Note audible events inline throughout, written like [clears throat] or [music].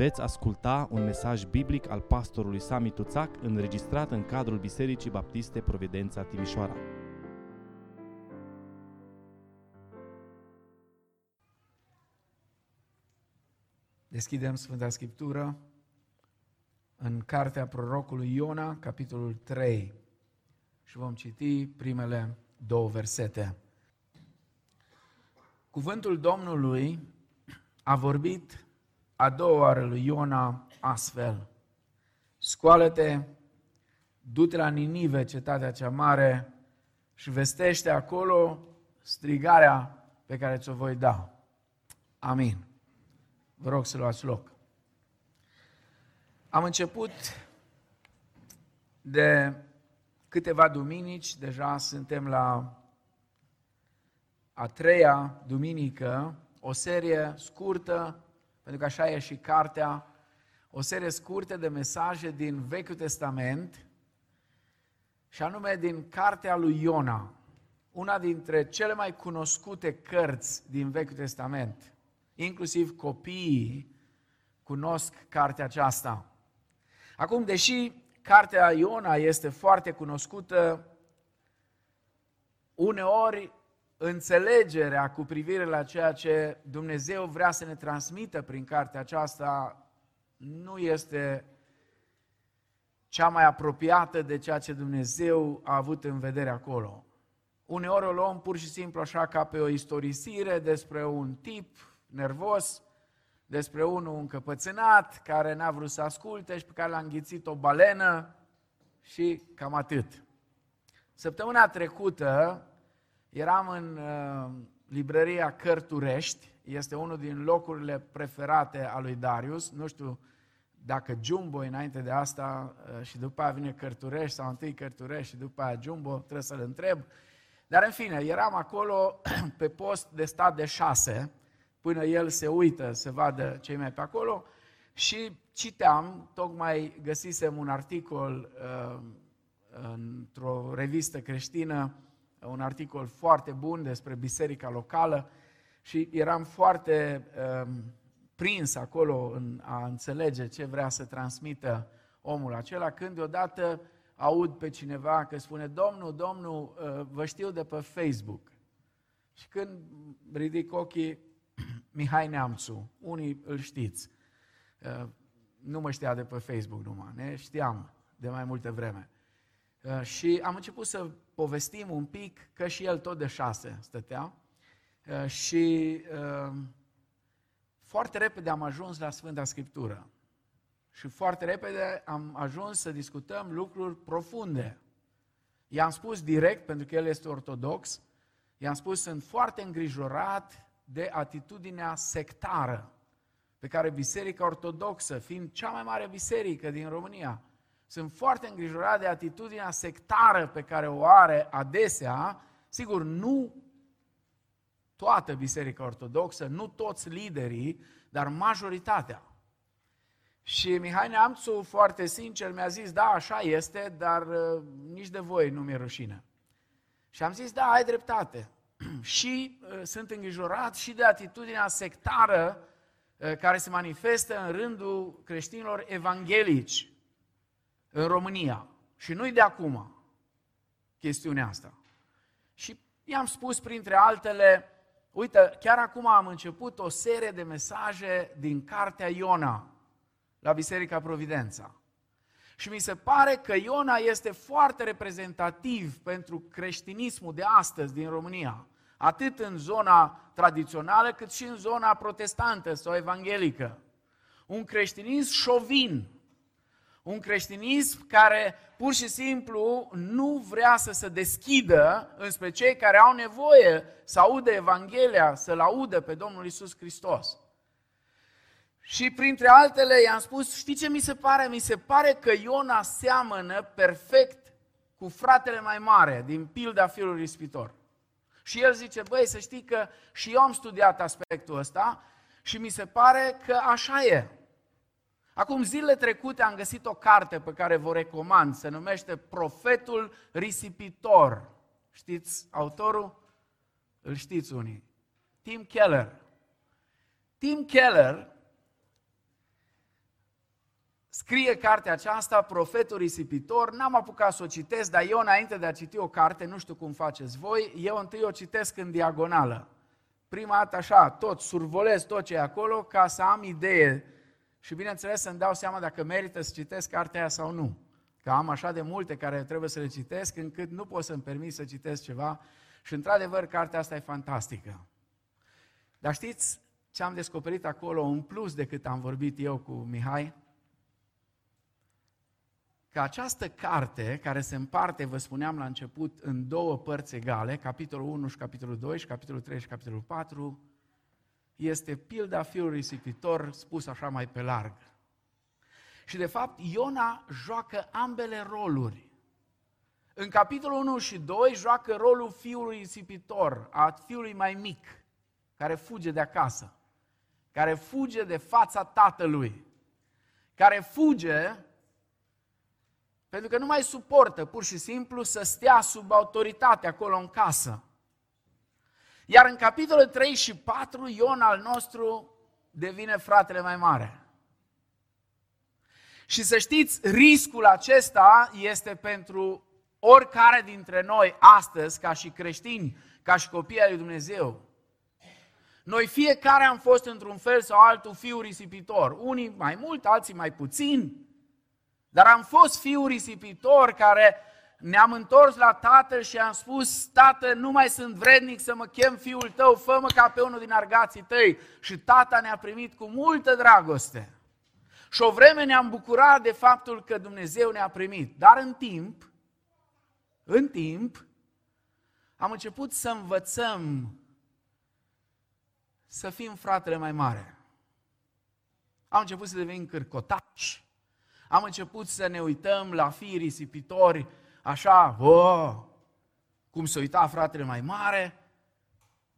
Veți asculta un mesaj biblic al pastorului Sami Tuțac înregistrat în cadrul Bisericii Baptiste Providența Timișoara. Deschidem Sfânta Scriptură în cartea prorocului Iona, capitolul 3 și vom citi primele două versete. Cuvântul Domnului a vorbit a doua oară lui Iona astfel. Scoală-te, du-te la Ninive, cetatea cea mare, și vestește acolo strigarea pe care ți-o voi da. Amin. Vă rog să luați loc. Am început de câteva duminici, deja suntem la a treia duminică, o serie scurtă, pentru că așa e și cartea, o serie scurtă de mesaje din Vechiul Testament, și anume din cartea lui Iona, una dintre cele mai cunoscute cărți din Vechiul Testament. Inclusiv copiii cunosc cartea aceasta. Acum, deși cartea Iona este foarte cunoscută, uneori înțelegerea cu privire la ceea ce Dumnezeu vrea să ne transmită prin cartea aceasta nu este cea mai apropiată de ceea ce Dumnezeu a avut în vedere acolo. Uneori o luăm pur și simplu așa ca pe o istorisire despre un tip nervos, despre unul încăpățânat care n-a vrut să asculte și pe care l-a înghițit o balenă și cam atât. Săptămâna trecută Eram în uh, librăria Cărturești, este unul din locurile preferate a lui Darius. Nu știu dacă Jumbo înainte de asta uh, și după aia vine Cărturești sau întâi Cărturești și după aia Jumbo, trebuie să-l întreb. Dar în fine, eram acolo [clears throat] pe post de stat de șase, până el se uită să vadă cei mai pe acolo și citeam, tocmai găsisem un articol uh, într-o revistă creștină un articol foarte bun despre biserica locală și eram foarte um, prins acolo în a înțelege ce vrea să transmită omul acela, când deodată aud pe cineva că spune, Domnul, Domnul, uh, vă știu de pe Facebook. Și când ridic ochii, [clears throat] Mihai Neamțu, unii îl știți, uh, nu mă știa de pe Facebook numai, ne știam de mai multe vreme. Uh, și am început să povestim un pic că și el tot de șase stătea uh, și uh, foarte repede am ajuns la Sfânta Scriptură. Și foarte repede am ajuns să discutăm lucruri profunde. I-am spus direct, pentru că el este ortodox, i-am spus, sunt foarte îngrijorat de atitudinea sectară pe care Biserica Ortodoxă, fiind cea mai mare biserică din România, sunt foarte îngrijorat de atitudinea sectară pe care o are adesea, sigur, nu toată Biserica Ortodoxă, nu toți liderii, dar majoritatea. Și Mihai Neamțu, foarte sincer, mi-a zis, da, așa este, dar uh, nici de voi nu mi-e rușine. Și am zis, da, ai dreptate. [clears throat] și uh, sunt îngrijorat și de atitudinea sectară uh, care se manifestă în rândul creștinilor evanghelici în România. Și nu-i de acum chestiunea asta. Și i-am spus printre altele, uite, chiar acum am început o serie de mesaje din cartea Iona la Biserica Providența. Și mi se pare că Iona este foarte reprezentativ pentru creștinismul de astăzi din România, atât în zona tradițională cât și în zona protestantă sau evanghelică. Un creștinism șovin, un creștinism care pur și simplu nu vrea să se deschidă înspre cei care au nevoie să audă Evanghelia, să-L audă pe Domnul Isus Hristos. Și printre altele i-am spus, știi ce mi se pare? Mi se pare că Iona seamănă perfect cu fratele mai mare din pilda fiului ispitor. Și el zice, băi, să știi că și eu am studiat aspectul ăsta și mi se pare că așa e. Acum, zilele trecute am găsit o carte pe care vă recomand, se numește Profetul Risipitor. Știți autorul? Îl știți unii. Tim Keller. Tim Keller scrie cartea aceasta, Profetul risipitor, n-am apucat să o citesc, dar eu înainte de a citi o carte, nu știu cum faceți voi, eu întâi o citesc în diagonală. Prima dată așa, tot, survolez tot ce e acolo ca să am idee și bineînțeles să-mi dau seama dacă merită să citesc cartea aia sau nu. Că am așa de multe care trebuie să le citesc încât nu pot să-mi permit să citesc ceva și într-adevăr cartea asta e fantastică. Dar știți ce am descoperit acolo în plus decât am vorbit eu cu Mihai? că această carte, care se împarte, vă spuneam la început, în două părți egale, capitolul 1 și capitolul 2 și capitolul 3 și capitolul 4, este pilda fiului risipitor spus așa mai pe larg. Și de fapt Iona joacă ambele roluri. În capitolul 1 și 2 joacă rolul fiului risipitor, a fiului mai mic, care fuge de acasă, care fuge de fața tatălui, care fuge pentru că nu mai suportă pur și simplu să stea sub autoritate acolo în casă. Iar în capitolul 3 și 4, Ion al nostru devine fratele mai mare. Și să știți, riscul acesta este pentru oricare dintre noi astăzi, ca și creștini, ca și copii ai lui Dumnezeu. Noi fiecare am fost într-un fel sau altul fiu risipitor. Unii mai mult, alții mai puțin. Dar am fost fiul risipitor care ne-am întors la tatăl și am spus, tată, nu mai sunt vrednic să mă chem fiul tău, fă ca pe unul din argații tăi. Și tata ne-a primit cu multă dragoste. Și o vreme ne-am bucurat de faptul că Dumnezeu ne-a primit. Dar în timp, în timp, am început să învățăm să fim fratele mai mare. Am început să devenim cârcotaci am început să ne uităm la fii risipitori, așa, oh, cum se uita fratele mai mare,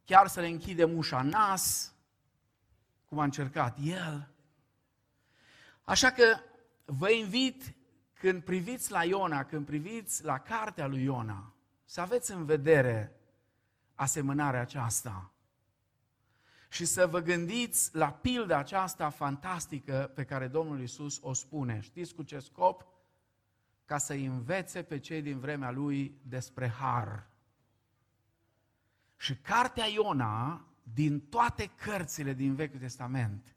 chiar să le închidem ușa nas, cum a încercat el. Așa că vă invit, când priviți la Iona, când priviți la cartea lui Iona, să aveți în vedere asemănarea aceasta și să vă gândiți la pilda aceasta fantastică pe care Domnul Isus o spune. Știți cu ce scop? Ca să învețe pe cei din vremea lui despre har. Și cartea Iona, din toate cărțile din Vechiul Testament,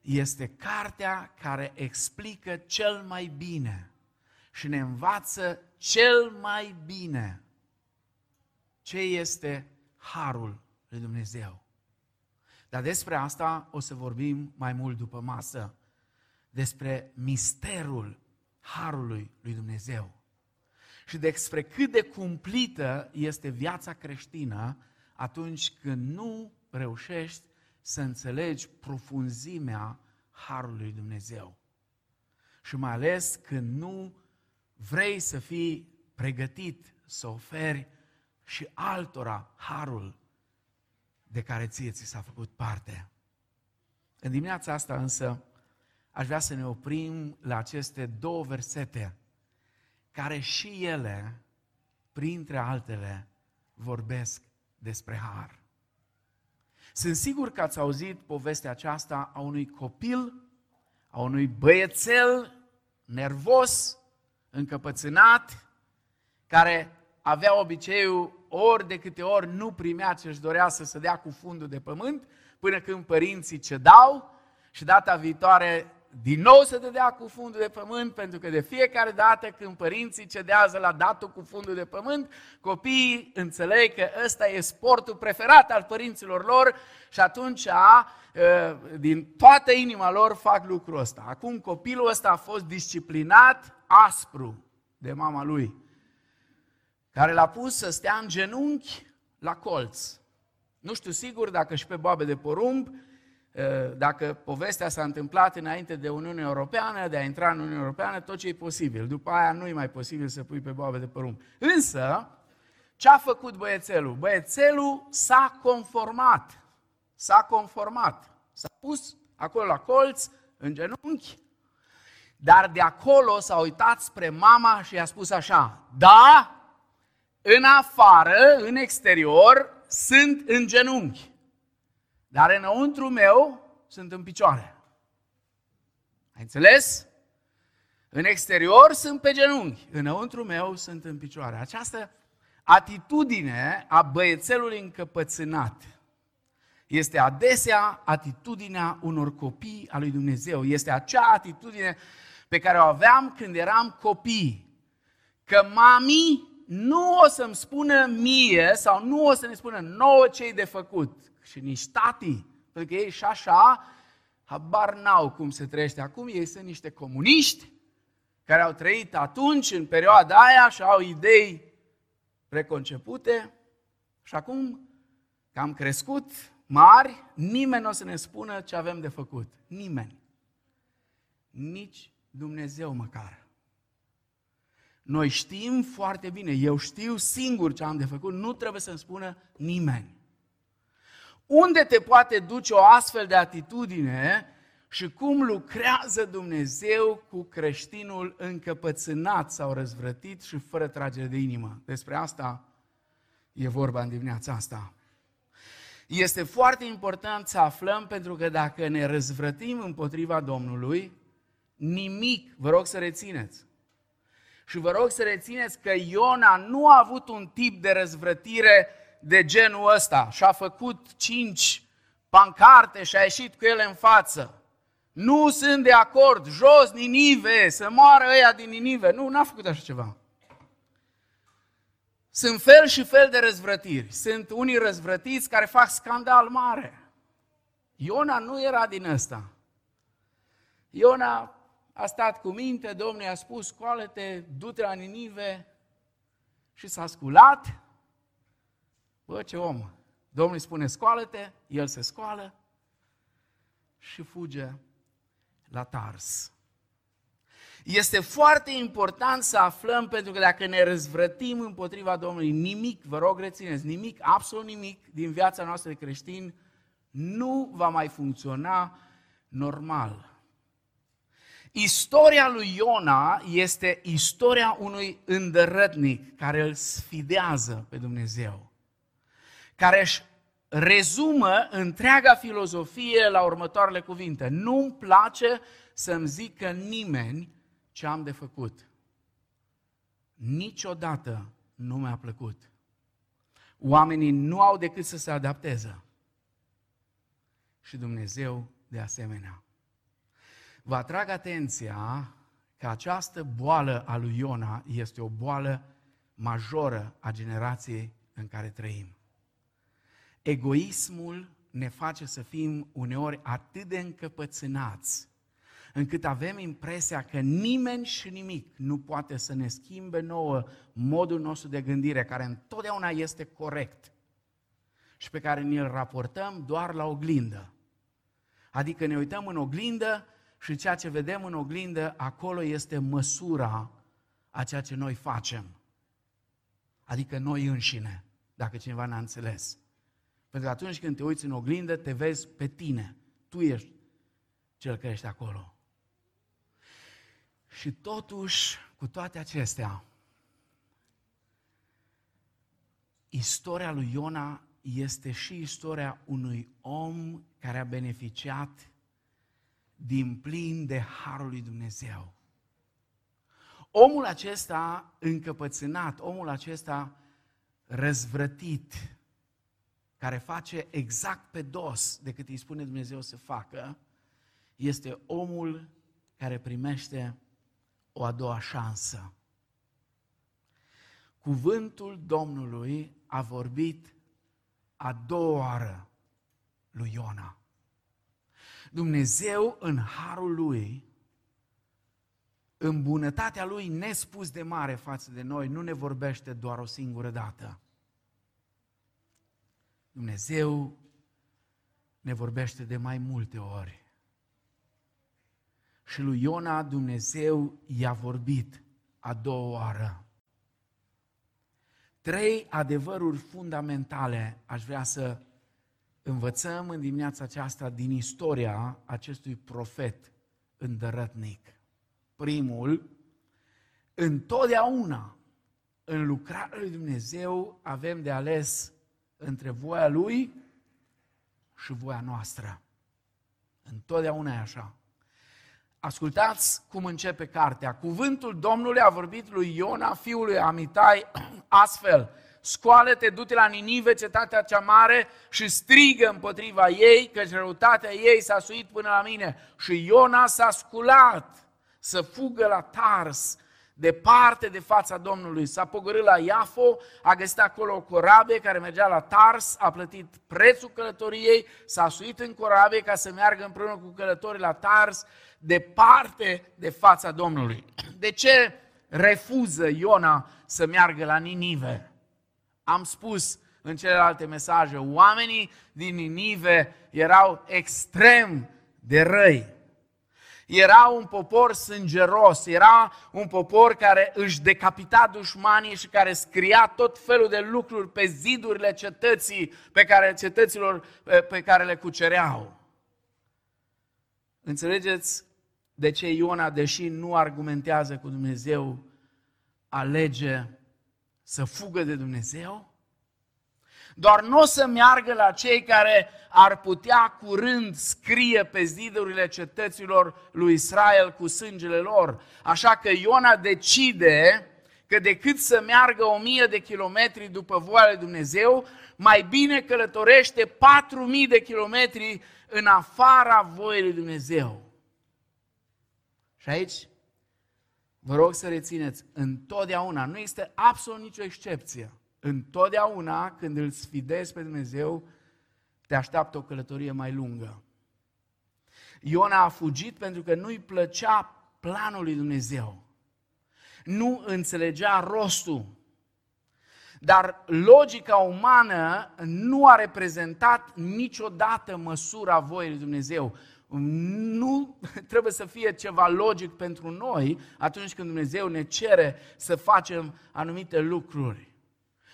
este cartea care explică cel mai bine și ne învață cel mai bine ce este harul lui Dumnezeu. Dar despre asta o să vorbim mai mult după masă. Despre misterul Harului lui Dumnezeu. Și despre cât de cumplită este viața creștină atunci când nu reușești să înțelegi profunzimea Harului lui Dumnezeu. Și mai ales când nu vrei să fii pregătit să oferi și altora Harul de care ție ți s-a făcut parte. În dimineața asta însă aș vrea să ne oprim la aceste două versete care și ele, printre altele, vorbesc despre har. Sunt sigur că ați auzit povestea aceasta a unui copil, a unui băiețel nervos, încăpățânat, care avea obiceiul ori de câte ori nu primea ce își dorea să se dea cu fundul de pământ, până când părinții cedau și data viitoare din nou să dădea cu fundul de pământ, pentru că de fiecare dată când părinții cedează la datul cu fundul de pământ, copiii înțeleg că ăsta e sportul preferat al părinților lor și atunci din toată inima lor fac lucrul ăsta. Acum copilul ăsta a fost disciplinat aspru de mama lui care l-a pus să stea în genunchi la colț. Nu știu sigur dacă și pe boabe de porumb, dacă povestea s-a întâmplat înainte de Uniunea Europeană, de a intra în Uniunea Europeană, tot ce e posibil. După aia nu e mai posibil să pui pe boabe de porumb. Însă, ce a făcut băiețelul? Băiețelul s-a conformat. S-a conformat. S-a pus acolo la colț, în genunchi, dar de acolo s-a uitat spre mama și i-a spus așa, da, în afară, în exterior, sunt în genunchi. Dar înăuntru meu sunt în picioare. Ai înțeles? În exterior sunt pe genunchi, înăuntru meu sunt în picioare. Această atitudine a băiețelului încăpățânat este adesea atitudinea unor copii a lui Dumnezeu. Este acea atitudine pe care o aveam când eram copii. Că mami nu o să-mi spună mie sau nu o să ne spună nouă ce de făcut. Și nici tati, pentru că ei și așa, habar n-au cum se trăiește acum, ei sunt niște comuniști care au trăit atunci, în perioada aia, și au idei preconcepute. Și acum că am crescut mari, nimeni nu o să ne spună ce avem de făcut. Nimeni. Nici Dumnezeu măcar. Noi știm foarte bine, eu știu singur ce am de făcut, nu trebuie să-mi spună nimeni. Unde te poate duce o astfel de atitudine și cum lucrează Dumnezeu cu creștinul încăpățânat sau răzvrătit și fără tragere de inimă? Despre asta e vorba în dimineața asta. Este foarte important să aflăm pentru că dacă ne răzvrătim împotriva Domnului, nimic, vă rog să rețineți, și vă rog să rețineți că Iona nu a avut un tip de răzvrătire de genul ăsta și a făcut cinci pancarte și a ieșit cu ele în față. Nu sunt de acord, jos Ninive, să moară ăia din Ninive. Nu, n-a făcut așa ceva. Sunt fel și fel de răzvrătiri. Sunt unii răzvrătiți care fac scandal mare. Iona nu era din ăsta. Iona a stat cu minte, Domnul i-a spus, scoală-te, du-te la Ninive și s-a sculat. Bă, ce om! Domnul îi spune, scoală-te, el se scoală și fuge la Tars. Este foarte important să aflăm, pentru că dacă ne răzvrătim împotriva Domnului, nimic, vă rog rețineți, nimic, absolut nimic din viața noastră de creștin nu va mai funcționa normal. Istoria lui Iona este istoria unui îndărătnic care îl sfidează pe Dumnezeu, care își rezumă întreaga filozofie la următoarele cuvinte. Nu-mi place să-mi zică nimeni ce am de făcut. Niciodată nu mi-a plăcut. Oamenii nu au decât să se adapteze. Și Dumnezeu de asemenea. Vă atrag atenția că această boală a lui Iona este o boală majoră a generației în care trăim. Egoismul ne face să fim uneori atât de încăpățânați încât avem impresia că nimeni și nimic nu poate să ne schimbe nouă modul nostru de gândire, care întotdeauna este corect și pe care ne-l raportăm doar la oglindă. Adică ne uităm în oglindă și ceea ce vedem în oglindă, acolo este măsura a ceea ce noi facem. Adică noi înșine, dacă cineva n-a înțeles. Pentru că atunci când te uiți în oglindă, te vezi pe tine. Tu ești cel care ești acolo. Și totuși, cu toate acestea, istoria lui Iona este și istoria unui om care a beneficiat din plin de harul lui Dumnezeu. Omul acesta încăpățânat, omul acesta răzvrătit, care face exact pe dos decât îi spune Dumnezeu să facă, este omul care primește o a doua șansă. Cuvântul Domnului a vorbit a doua oară lui Iona. Dumnezeu, în harul lui, în bunătatea lui nespus de mare față de noi, nu ne vorbește doar o singură dată. Dumnezeu ne vorbește de mai multe ori. Și lui Iona Dumnezeu i-a vorbit a doua oară. Trei adevăruri fundamentale aș vrea să învățăm în dimineața aceasta din istoria acestui profet îndărătnic. Primul, întotdeauna în lucrarea lui Dumnezeu avem de ales între voia Lui și voia noastră. Întotdeauna e așa. Ascultați cum începe cartea. Cuvântul Domnului a vorbit lui Iona, fiul lui Amitai, [clears throat] astfel. Scoală-te, du-te la Ninive, cetatea cea mare, și strigă împotriva ei, căci răutatea ei s-a suit până la mine. Și Iona s-a sculat să fugă la Tars, departe de fața Domnului. S-a pogorât la Iafo, a găsit acolo o corabie care mergea la Tars, a plătit prețul călătoriei, s-a suit în corabie ca să meargă împreună cu călătorii la Tars, departe de fața Domnului. De ce refuză Iona să meargă la Ninive? Am spus în celelalte mesaje, oamenii din Ninive erau extrem de răi era un popor sângeros, era un popor care își decapita dușmanii și care scria tot felul de lucruri pe zidurile cetății, pe care, cetăților pe care le cucereau. Înțelegeți de ce Iona, deși nu argumentează cu Dumnezeu, alege să fugă de Dumnezeu? Doar nu o să meargă la cei care ar putea curând scrie pe zidurile cetăților lui Israel cu sângele lor. Așa că Iona decide că decât să meargă o mie de kilometri după voia lui Dumnezeu, mai bine călătorește patru mii de kilometri în afara voii lui Dumnezeu. Și aici vă rog să rețineți, întotdeauna, nu este absolut nicio excepție. Întotdeauna când îl sfidezi pe Dumnezeu, te așteaptă o călătorie mai lungă. Iona a fugit pentru că nu-i plăcea planul lui Dumnezeu. Nu înțelegea rostul. Dar logica umană nu a reprezentat niciodată măsura voii lui Dumnezeu. Nu trebuie să fie ceva logic pentru noi atunci când Dumnezeu ne cere să facem anumite lucruri.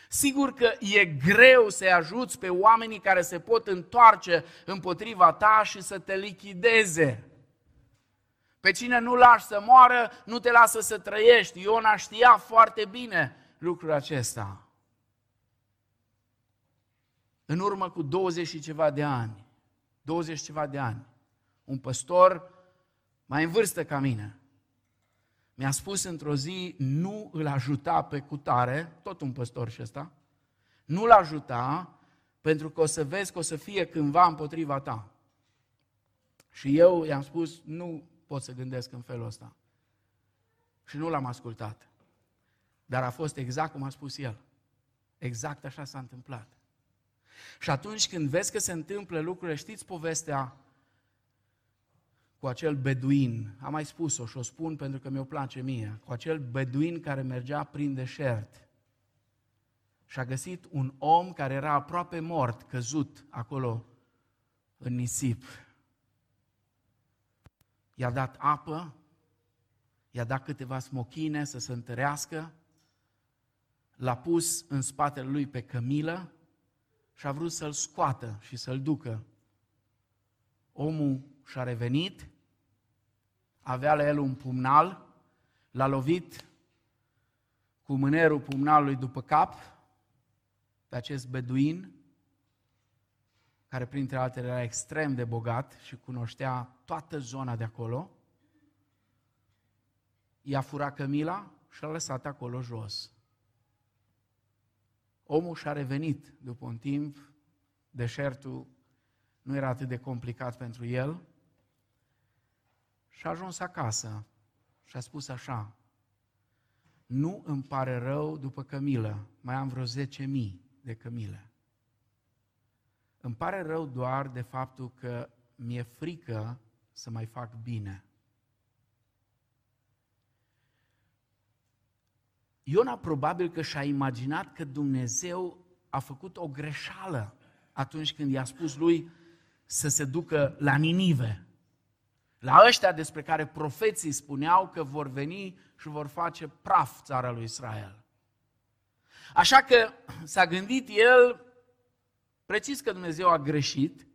Sigur că e greu să-i ajuți pe oamenii care se pot întoarce împotriva ta și să te lichideze. Pe cine nu lași să moară, nu te lasă să trăiești. Iona știa foarte bine lucrul acesta. În urmă cu 20 și ceva de ani, 20 și ceva de ani, un păstor mai în vârstă ca mine, mi-a spus într-o zi, nu îl ajuta pe cutare, tot un păstor și ăsta, nu-l ajuta pentru că o să vezi că o să fie cândva împotriva ta. Și eu i-am spus, nu pot să gândesc în felul ăsta. Și nu l-am ascultat. Dar a fost exact cum a spus el. Exact așa s-a întâmplat. Și atunci când vezi că se întâmplă lucrurile, știți povestea cu acel beduin, am mai spus-o și o spun pentru că mi-o place mie, cu acel beduin care mergea prin deșert și a găsit un om care era aproape mort, căzut acolo în nisip. I-a dat apă, i-a dat câteva smochine să se întărească, l-a pus în spatele lui pe cămilă și a vrut să-l scoată și să-l ducă. Omul și-a revenit, avea la el un pumnal, l-a lovit cu mânerul pumnalului după cap pe acest beduin, care printre altele era extrem de bogat și cunoștea toată zona de acolo, i-a furat cămila și a lăsat acolo jos. Omul și-a revenit după un timp, deșertul nu era atât de complicat pentru el, și a ajuns acasă și a spus așa, nu îmi pare rău după cămilă, mai am vreo 10.000 de cămile. Îmi pare rău doar de faptul că mi-e frică să mai fac bine. Iona probabil că și-a imaginat că Dumnezeu a făcut o greșeală atunci când i-a spus lui să se ducă la Ninive. La ăștia despre care profeții spuneau că vor veni și vor face praf țara lui Israel. Așa că s-a gândit el, precis că Dumnezeu a greșit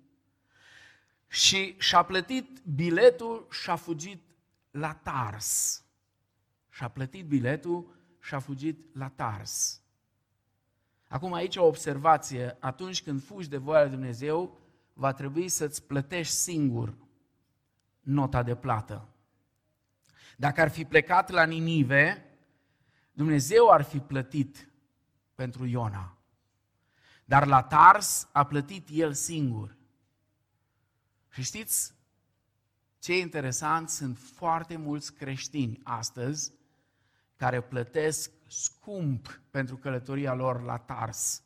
și și-a plătit biletul și a fugit la Tars. Și-a plătit biletul și a fugit la Tars. Acum aici o observație, atunci când fugi de voia lui Dumnezeu, va trebui să-ți plătești singur nota de plată. Dacă ar fi plecat la Ninive, Dumnezeu ar fi plătit pentru Iona. Dar la Tars a plătit el singur. Și știți ce e interesant? Sunt foarte mulți creștini astăzi care plătesc scump pentru călătoria lor la Tars.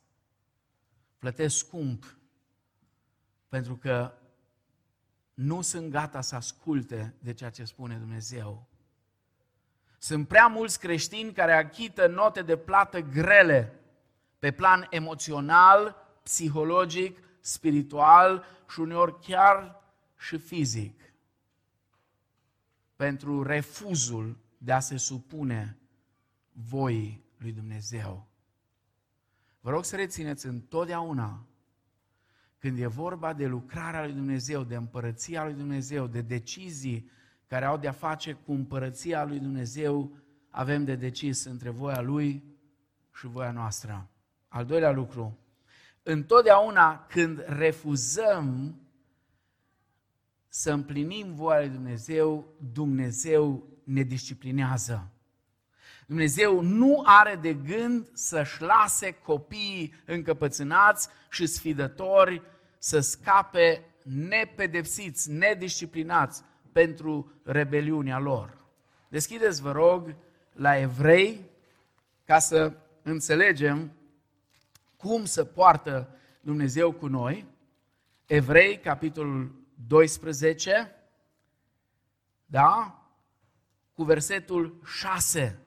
Plătesc scump pentru că nu sunt gata să asculte de ceea ce spune Dumnezeu. Sunt prea mulți creștini care achită note de plată grele pe plan emoțional, psihologic, spiritual și uneori chiar și fizic pentru refuzul de a se supune voii lui Dumnezeu. Vă rog să rețineți întotdeauna când e vorba de lucrarea lui Dumnezeu, de împărăția lui Dumnezeu, de decizii care au de-a face cu împărăția lui Dumnezeu, avem de decis între voia lui și voia noastră. Al doilea lucru, întotdeauna când refuzăm să împlinim voia lui Dumnezeu, Dumnezeu ne disciplinează. Dumnezeu nu are de gând să-și lase copiii încăpățânați și sfidători să scape nepedepsiți, nedisciplinați pentru rebeliunea lor. Deschideți, vă rog, la evrei ca să înțelegem cum se poartă Dumnezeu cu noi. Evrei, capitolul 12, da? Cu versetul 6.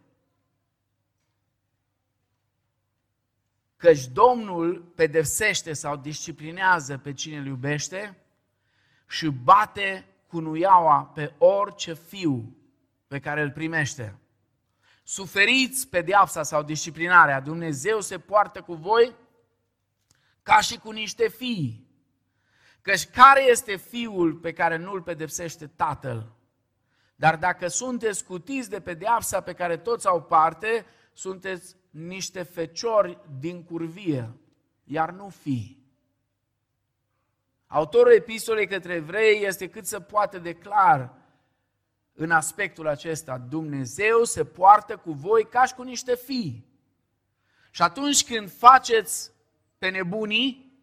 Căci Domnul pedepsește sau disciplinează pe cine îl iubește și bate cu nuiaua pe orice fiu pe care îl primește. Suferiți pedeapsa sau disciplinarea, Dumnezeu se poartă cu voi ca și cu niște fii. Căci care este fiul pe care nu îl pedepsește tatăl? Dar dacă sunteți scutiți de pedeapsa pe care toți au parte, sunteți niște feciori din curvie, iar nu fi. Autorul epistolei către evrei este cât să poate de clar în aspectul acesta. Dumnezeu se poartă cu voi ca și cu niște fii. Și atunci când faceți pe nebunii,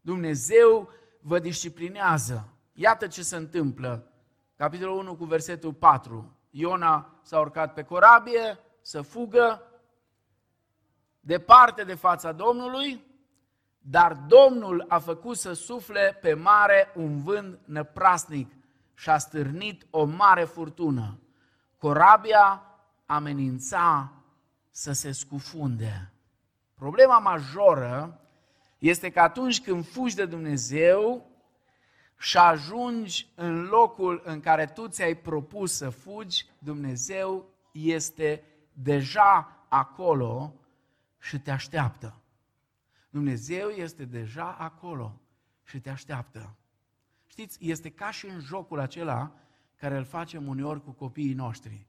Dumnezeu vă disciplinează. Iată ce se întâmplă. Capitolul 1 cu versetul 4. Iona s-a urcat pe corabie să fugă departe de fața Domnului, dar Domnul a făcut să sufle pe mare un vânt năprasnic și a stârnit o mare furtună. Corabia amenința să se scufunde. Problema majoră este că atunci când fugi de Dumnezeu și ajungi în locul în care tu ți-ai propus să fugi, Dumnezeu este deja acolo și te așteaptă. Dumnezeu este deja acolo și te așteaptă. Știți, este ca și în jocul acela care îl facem uneori cu copiii noștri.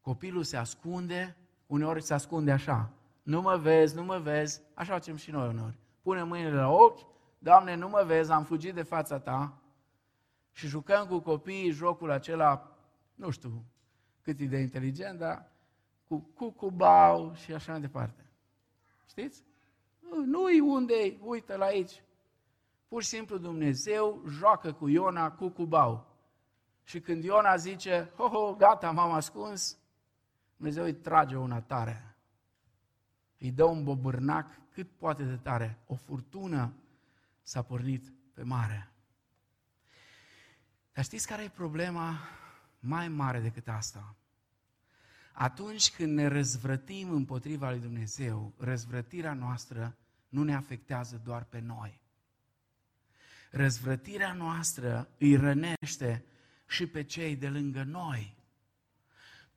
Copilul se ascunde, uneori se ascunde așa. Nu mă vezi, nu mă vezi, așa facem și noi uneori punem mâinile la ochi, Doamne, nu mă vezi, am fugit de fața Ta și jucăm cu copiii jocul acela, nu știu cât e de inteligent, dar cu cucubau și așa mai departe. Știți? Nu-i unde uite la aici. Pur și simplu Dumnezeu joacă cu Iona cucubau. Și când Iona zice, ho, ho, gata, m-am ascuns, Dumnezeu îi trage una tare. Îi dă un bobârnac cât poate de tare. O furtună s-a pornit pe mare. Dar știți care e problema mai mare decât asta? Atunci când ne răzvrătim împotriva lui Dumnezeu, răzvrătirea noastră nu ne afectează doar pe noi. Răzvrătirea noastră îi rănește și pe cei de lângă noi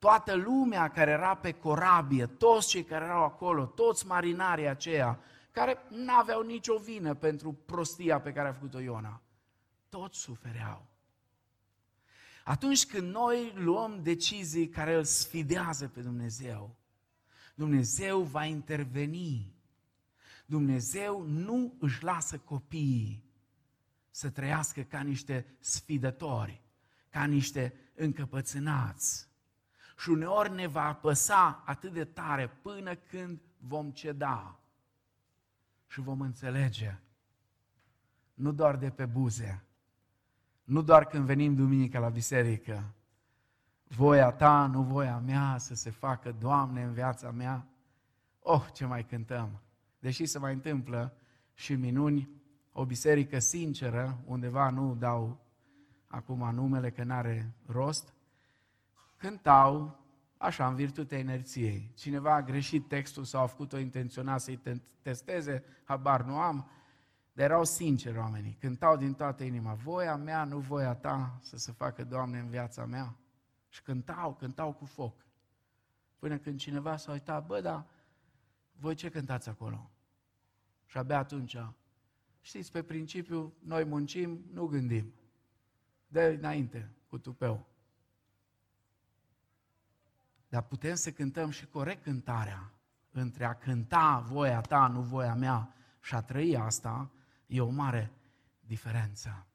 toată lumea care era pe corabie, toți cei care erau acolo, toți marinarii aceia, care nu aveau nicio vină pentru prostia pe care a făcut-o Iona, toți sufereau. Atunci când noi luăm decizii care îl sfidează pe Dumnezeu, Dumnezeu va interveni. Dumnezeu nu își lasă copiii să trăiască ca niște sfidători, ca niște încăpățânați. Și uneori ne va apăsa atât de tare până când vom ceda și vom înțelege. Nu doar de pe buze, nu doar când venim duminica la biserică, voia ta, nu voia mea, să se facă, Doamne, în viața mea. Oh, ce mai cântăm! Deși se mai întâmplă și minuni, o biserică sinceră, undeva nu dau acum numele că n-are rost, cântau așa, în virtutea inerției. Cineva a greșit textul sau a făcut-o intenționat să-i testeze, habar nu am, dar erau sinceri oamenii, cântau din toată inima, voia mea, nu voia ta, să se facă, Doamne, în viața mea. Și cântau, cântau cu foc. Până când cineva s-a uitat, bă, dar voi ce cântați acolo? Și abia atunci, știți, pe principiu, noi muncim, nu gândim. De înainte, cu tupeu. Dar putem să cântăm și corect cântarea. Între a cânta voia ta, nu voia mea, și a trăi asta, e o mare diferență.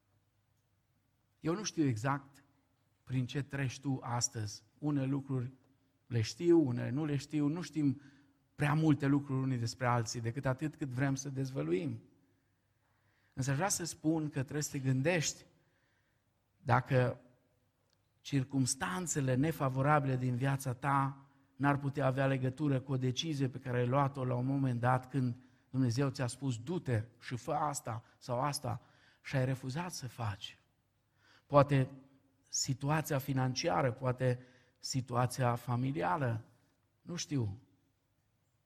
Eu nu știu exact prin ce treci tu astăzi. Unele lucruri le știu, unele nu le știu, nu știm prea multe lucruri unii despre alții, decât atât cât vrem să dezvăluim. Însă vreau să spun că trebuie să te gândești dacă circumstanțele nefavorabile din viața ta n-ar putea avea legătură cu o decizie pe care ai luat-o la un moment dat când Dumnezeu ți-a spus du-te și fă asta sau asta și ai refuzat să faci. Poate situația financiară, poate situația familială, nu știu.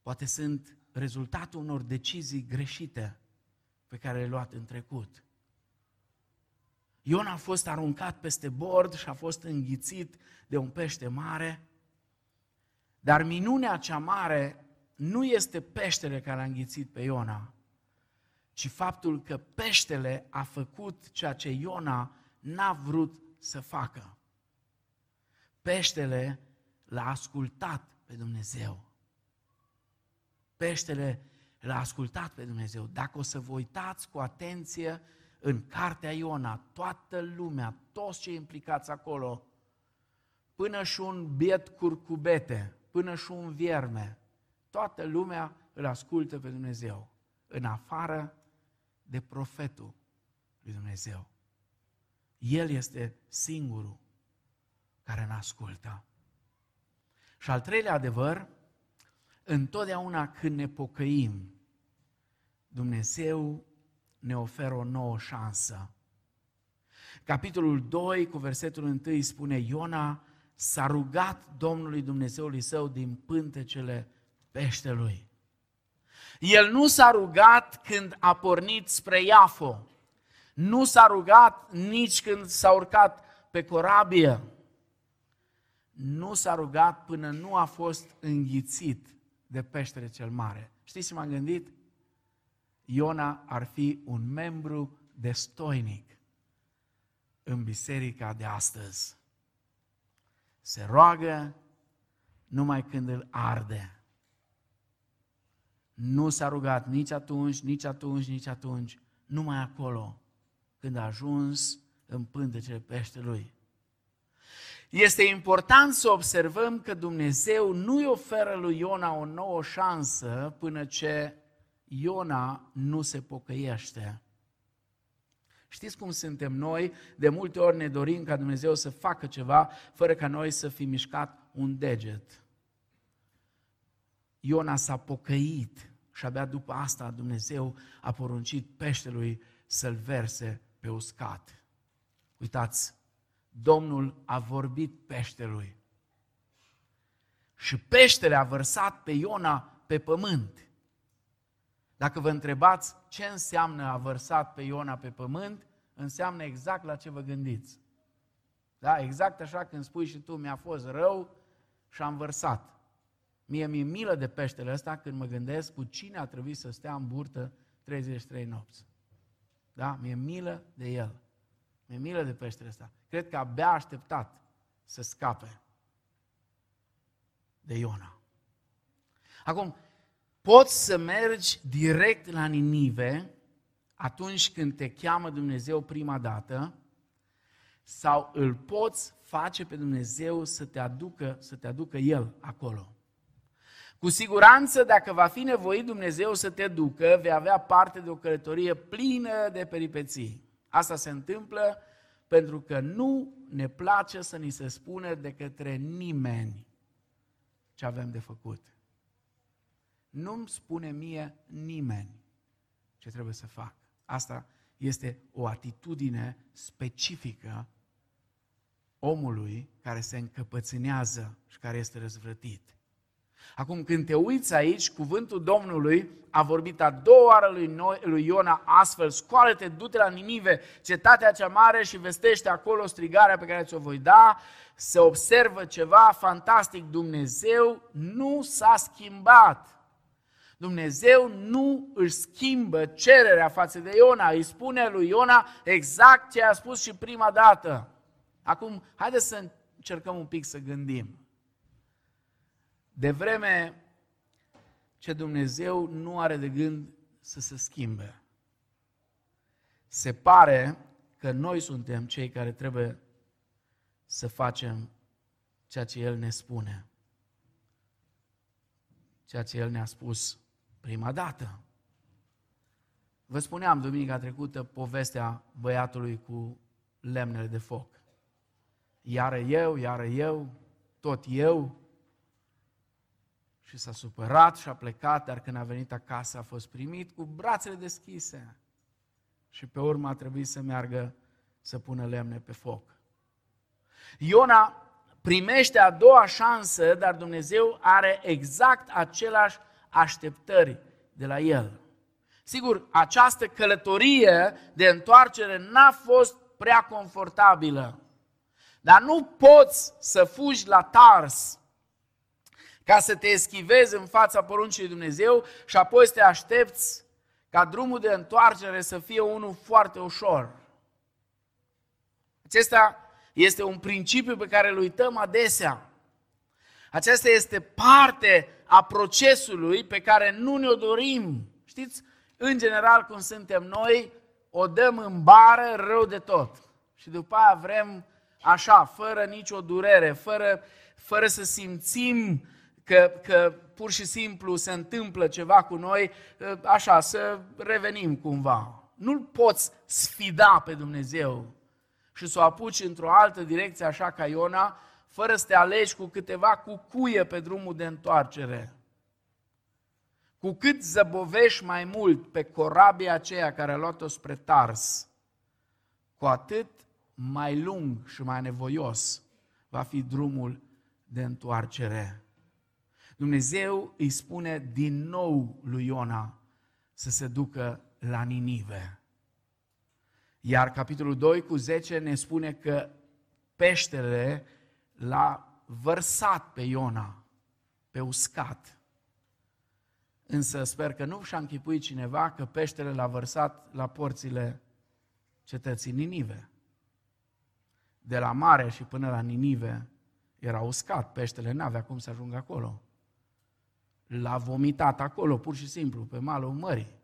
Poate sunt rezultatul unor decizii greșite pe care le-ai luat în trecut. Ion a fost aruncat peste bord și a fost înghițit de un pește mare, dar minunea cea mare nu este peștele care a înghițit pe Iona, ci faptul că peștele a făcut ceea ce Iona n-a vrut să facă. Peștele l-a ascultat pe Dumnezeu. Peștele l-a ascultat pe Dumnezeu. Dacă o să vă uitați cu atenție în cartea Iona, toată lumea, toți cei implicați acolo, până și un biet curcubete, până și un vierme, toată lumea îl ascultă pe Dumnezeu, în afară de profetul lui Dumnezeu. El este singurul care ne ascultă. Și al treilea adevăr, întotdeauna când ne pocăim, Dumnezeu ne oferă o nouă șansă. Capitolul 2, cu versetul 1, spune Iona s-a rugat Domnului Dumnezeului său din pântecele peștelui. El nu s-a rugat când a pornit spre Iafo. Nu s-a rugat nici când s-a urcat pe corabie. Nu s-a rugat până nu a fost înghițit de peștele cel mare. Știți ce m-am gândit? Iona ar fi un membru destoinic în biserica de astăzi. Se roagă numai când îl arde. Nu s-a rugat nici atunci, nici atunci, nici atunci, numai acolo, când a ajuns în pântecele peștelui. Este important să observăm că Dumnezeu nu îi oferă lui Iona o nouă șansă până ce Iona nu se pocăiește. Știți cum suntem noi? De multe ori ne dorim ca Dumnezeu să facă ceva fără ca noi să fi mișcat un deget. Iona s-a pocăit și abia după asta Dumnezeu a poruncit peștelui să-l verse pe uscat. Uitați, Domnul a vorbit peștelui și peștele a vărsat pe Iona pe pământ. Dacă vă întrebați ce înseamnă a vărsat pe Iona pe pământ, înseamnă exact la ce vă gândiți. Da? Exact așa când spui și tu, mi-a fost rău și am vărsat. Mie mi-e milă de peștele ăsta când mă gândesc cu cine a trebuit să stea în burtă 33 nopți. Da? Mi-e milă de el. Mi-e milă de peștele ăsta. Cred că abia a așteptat să scape de Iona. Acum, poți să mergi direct la Ninive atunci când te cheamă Dumnezeu prima dată, sau îl poți face pe Dumnezeu să te aducă, să te aducă El acolo. Cu siguranță, dacă va fi nevoit Dumnezeu să te ducă, vei avea parte de o călătorie plină de peripeții. Asta se întâmplă pentru că nu ne place să ni se spune de către nimeni ce avem de făcut. Nu-mi spune mie nimeni ce trebuie să fac. Asta este o atitudine specifică omului care se încăpățânează și care este răzvrătit. Acum, când te uiți aici, cuvântul Domnului a vorbit a doua oară lui, Noi, lui Iona astfel, scoală-te, du-te la Ninive, cetatea cea mare și vestește acolo strigarea pe care ți-o voi da, se observă ceva fantastic, Dumnezeu nu s-a schimbat. Dumnezeu nu își schimbă cererea față de Iona, îi spune lui Iona exact ce a spus și prima dată. Acum, haideți să încercăm un pic să gândim. De vreme ce Dumnezeu nu are de gând să se schimbe. Se pare că noi suntem cei care trebuie să facem ceea ce El ne spune. Ceea ce El ne-a spus prima dată. Vă spuneam duminica trecută povestea băiatului cu lemnele de foc. Iară eu, iară eu, tot eu, și s-a supărat și a plecat, dar când a venit acasă a fost primit cu brațele deschise. Și pe urmă a trebuit să meargă să pună lemne pe foc. Iona primește a doua șansă, dar Dumnezeu are exact același așteptări de la el. Sigur, această călătorie de întoarcere n-a fost prea confortabilă. Dar nu poți să fugi la Tars ca să te eschivezi în fața poruncii Dumnezeu și apoi să te aștepți ca drumul de întoarcere să fie unul foarte ușor. Acesta este un principiu pe care îl uităm adesea. Aceasta este parte a procesului pe care nu ne-o dorim. Știți, în general, cum suntem noi, o dăm în bară rău de tot. Și după aia vrem așa, fără nicio durere, fără, fără să simțim că, că pur și simplu se întâmplă ceva cu noi, așa, să revenim cumva. Nu-L poți sfida pe Dumnezeu și să o apuci într-o altă direcție, așa ca Iona, fără să te alegi cu câteva cucuie pe drumul de întoarcere. Cu cât zăbovești mai mult pe corabia aceea care a luat-o spre Tars, cu atât mai lung și mai nevoios va fi drumul de întoarcere. Dumnezeu îi spune din nou lui Iona să se ducă la Ninive. Iar capitolul 2 cu 10 ne spune că peștele l-a vărsat pe Iona, pe uscat. Însă sper că nu și-a închipuit cineva că peștele l-a vărsat la porțile cetății Ninive. De la mare și până la Ninive era uscat, peștele n-avea cum să ajungă acolo l-a vomitat acolo, pur și simplu, pe malul mării.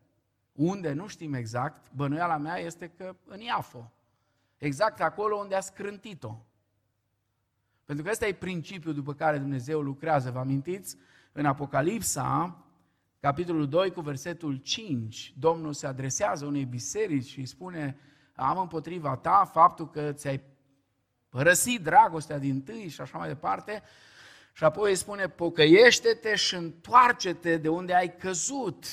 Unde, nu știm exact, bănuiala mea este că în Iafo. Exact acolo unde a scrântit-o. Pentru că ăsta e principiul după care Dumnezeu lucrează. Vă amintiți? În Apocalipsa, capitolul 2 cu versetul 5, Domnul se adresează unei biserici și îi spune am împotriva ta faptul că ți-ai părăsit dragostea din tâi și așa mai departe și apoi îi spune, pocăiește-te și întoarce-te de unde ai căzut.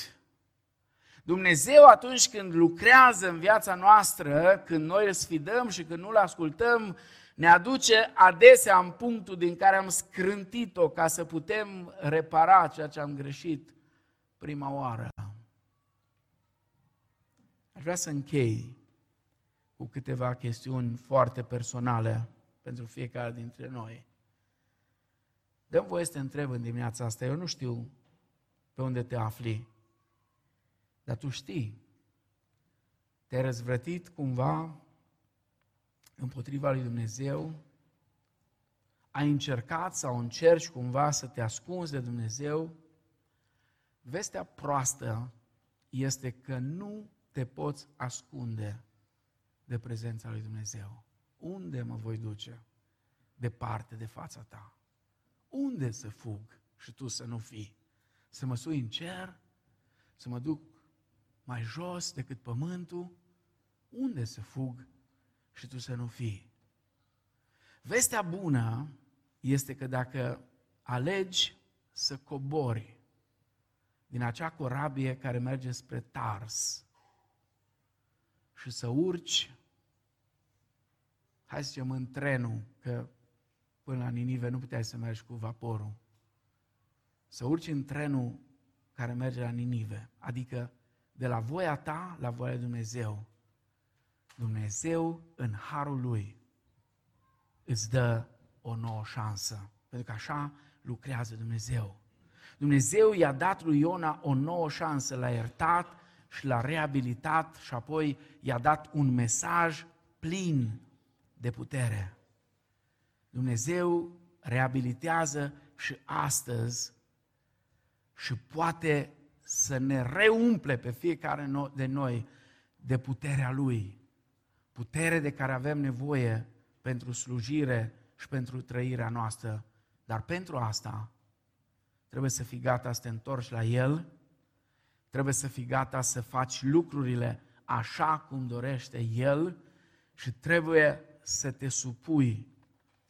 Dumnezeu atunci când lucrează în viața noastră, când noi îl sfidăm și când nu-l ascultăm, ne aduce adesea în punctul din care am scrântit-o ca să putem repara ceea ce am greșit prima oară. Aș vrea să închei cu câteva chestiuni foarte personale pentru fiecare dintre noi. Dăm voie să te întreb în dimineața asta, eu nu știu pe unde te afli, dar tu știi. Te-ai răzvrătit cumva împotriva lui Dumnezeu, ai încercat sau încerci cumva să te ascunzi de Dumnezeu, vestea proastă este că nu te poți ascunde de prezența lui Dumnezeu. unde mă voi duce? Departe de fața ta. Unde să fug și tu să nu fii? Să mă sui în cer? Să mă duc mai jos decât pământul? Unde să fug și tu să nu fii? Vestea bună este că dacă alegi să cobori din acea corabie care merge spre Tars și să urci, hai să zicem, în trenul, că până la Ninive nu puteai să mergi cu vaporul, să urci în trenul care merge la Ninive, adică de la voia ta la voia lui Dumnezeu. Dumnezeu, în harul lui, îți dă o nouă șansă. Pentru că așa lucrează Dumnezeu. Dumnezeu i-a dat lui Iona o nouă șansă, l-a iertat și l-a reabilitat și apoi i-a dat un mesaj plin de putere. Dumnezeu reabilitează și astăzi și poate să ne reumple pe fiecare de noi de puterea Lui. Putere de care avem nevoie pentru slujire și pentru trăirea noastră. Dar pentru asta trebuie să fii gata să te întorci la El, trebuie să fii gata să faci lucrurile așa cum dorește El și trebuie să te supui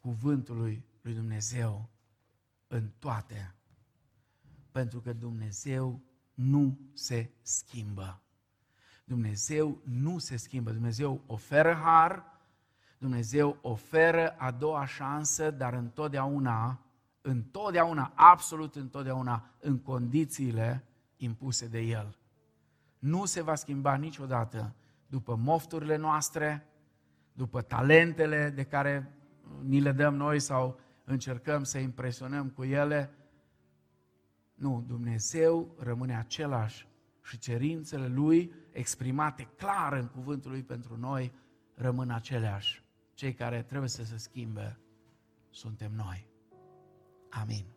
cuvântului lui Dumnezeu în toate. Pentru că Dumnezeu nu se schimbă. Dumnezeu nu se schimbă. Dumnezeu oferă har, Dumnezeu oferă a doua șansă, dar întotdeauna, întotdeauna, absolut întotdeauna, în condițiile impuse de El. Nu se va schimba niciodată după mofturile noastre, după talentele de care ni le dăm noi sau încercăm să impresionăm cu ele. Nu, Dumnezeu rămâne același și cerințele Lui exprimate clar în cuvântul Lui pentru noi rămân aceleași. Cei care trebuie să se schimbe suntem noi. Amin.